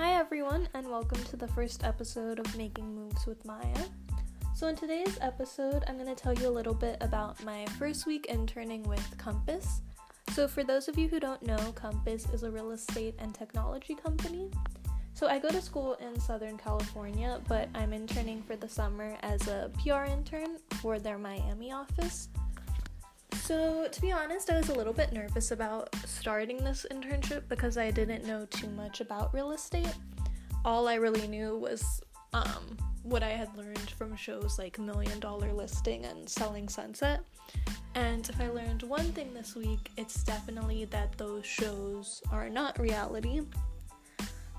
everyone, and welcome to the first episode of Making Moves with Maya. So, in today's episode, I'm going to tell you a little bit about my first week interning with Compass. So, for those of you who don't know, Compass is a real estate and technology company. So, I go to school in Southern California, but I'm interning for the summer as a PR intern for their Miami office. So, to be honest, I was a little bit nervous about starting this internship because I didn't know too much about real estate. All I really knew was um, what I had learned from shows like Million Dollar Listing and Selling Sunset. And if I learned one thing this week, it's definitely that those shows are not reality.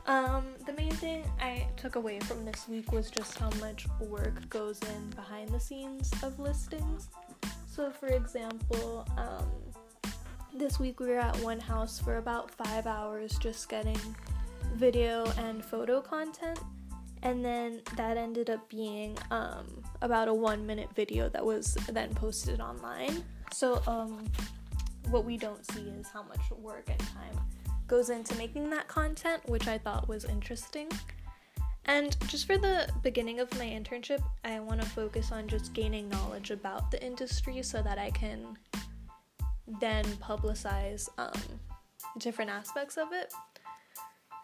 Um, the main thing I took away from this week was just how much work goes in behind the scenes of listings. So, for example, um, this week we were at one house for about five hours just getting video and photo content, and then that ended up being um, about a one minute video that was then posted online. So, um, what we don't see is how much work and time goes into making that content, which I thought was interesting. And just for the beginning of my internship, I want to focus on just gaining knowledge about the industry so that I can then publicize um, different aspects of it.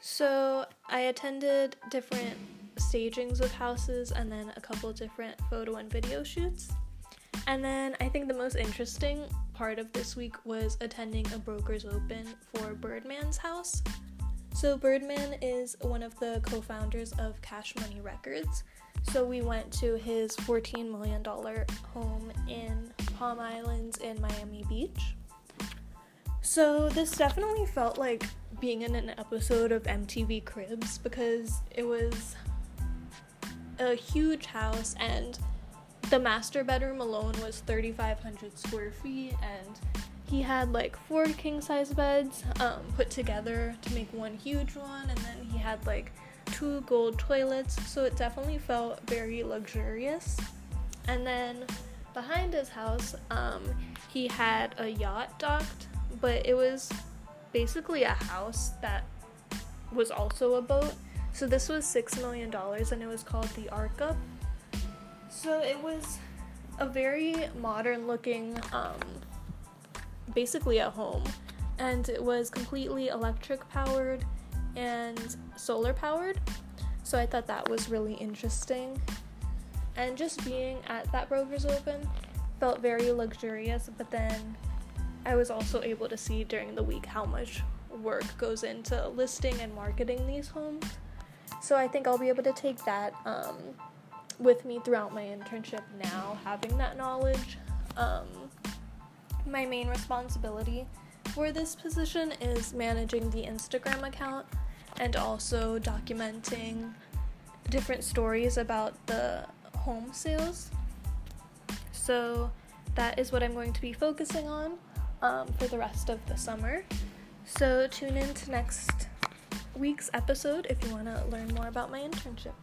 So I attended different stagings of houses and then a couple different photo and video shoots. And then I think the most interesting part of this week was attending a broker's open for Birdman's house. So, Birdman is one of the co founders of Cash Money Records. So, we went to his $14 million home in Palm Islands in Miami Beach. So, this definitely felt like being in an episode of MTV Cribs because it was a huge house and the master bedroom alone was 3,500 square feet and he had like four king size beds um, put together to make one huge one, and then he had like two gold toilets, so it definitely felt very luxurious. And then behind his house, um, he had a yacht docked, but it was basically a house that was also a boat. So this was six million dollars, and it was called the Arca. So it was a very modern looking um, basically at home, and it was completely electric powered and solar powered. So I thought that was really interesting. And just being at that Broker's Open felt very luxurious, but then I was also able to see during the week how much work goes into listing and marketing these homes. So I think I'll be able to take that um, with me throughout my internship now, having that knowledge. Um, my main responsibility for this position is managing the Instagram account and also documenting different stories about the home sales. So that is what I'm going to be focusing on um, for the rest of the summer. So tune in to next week's episode if you want to learn more about my internship.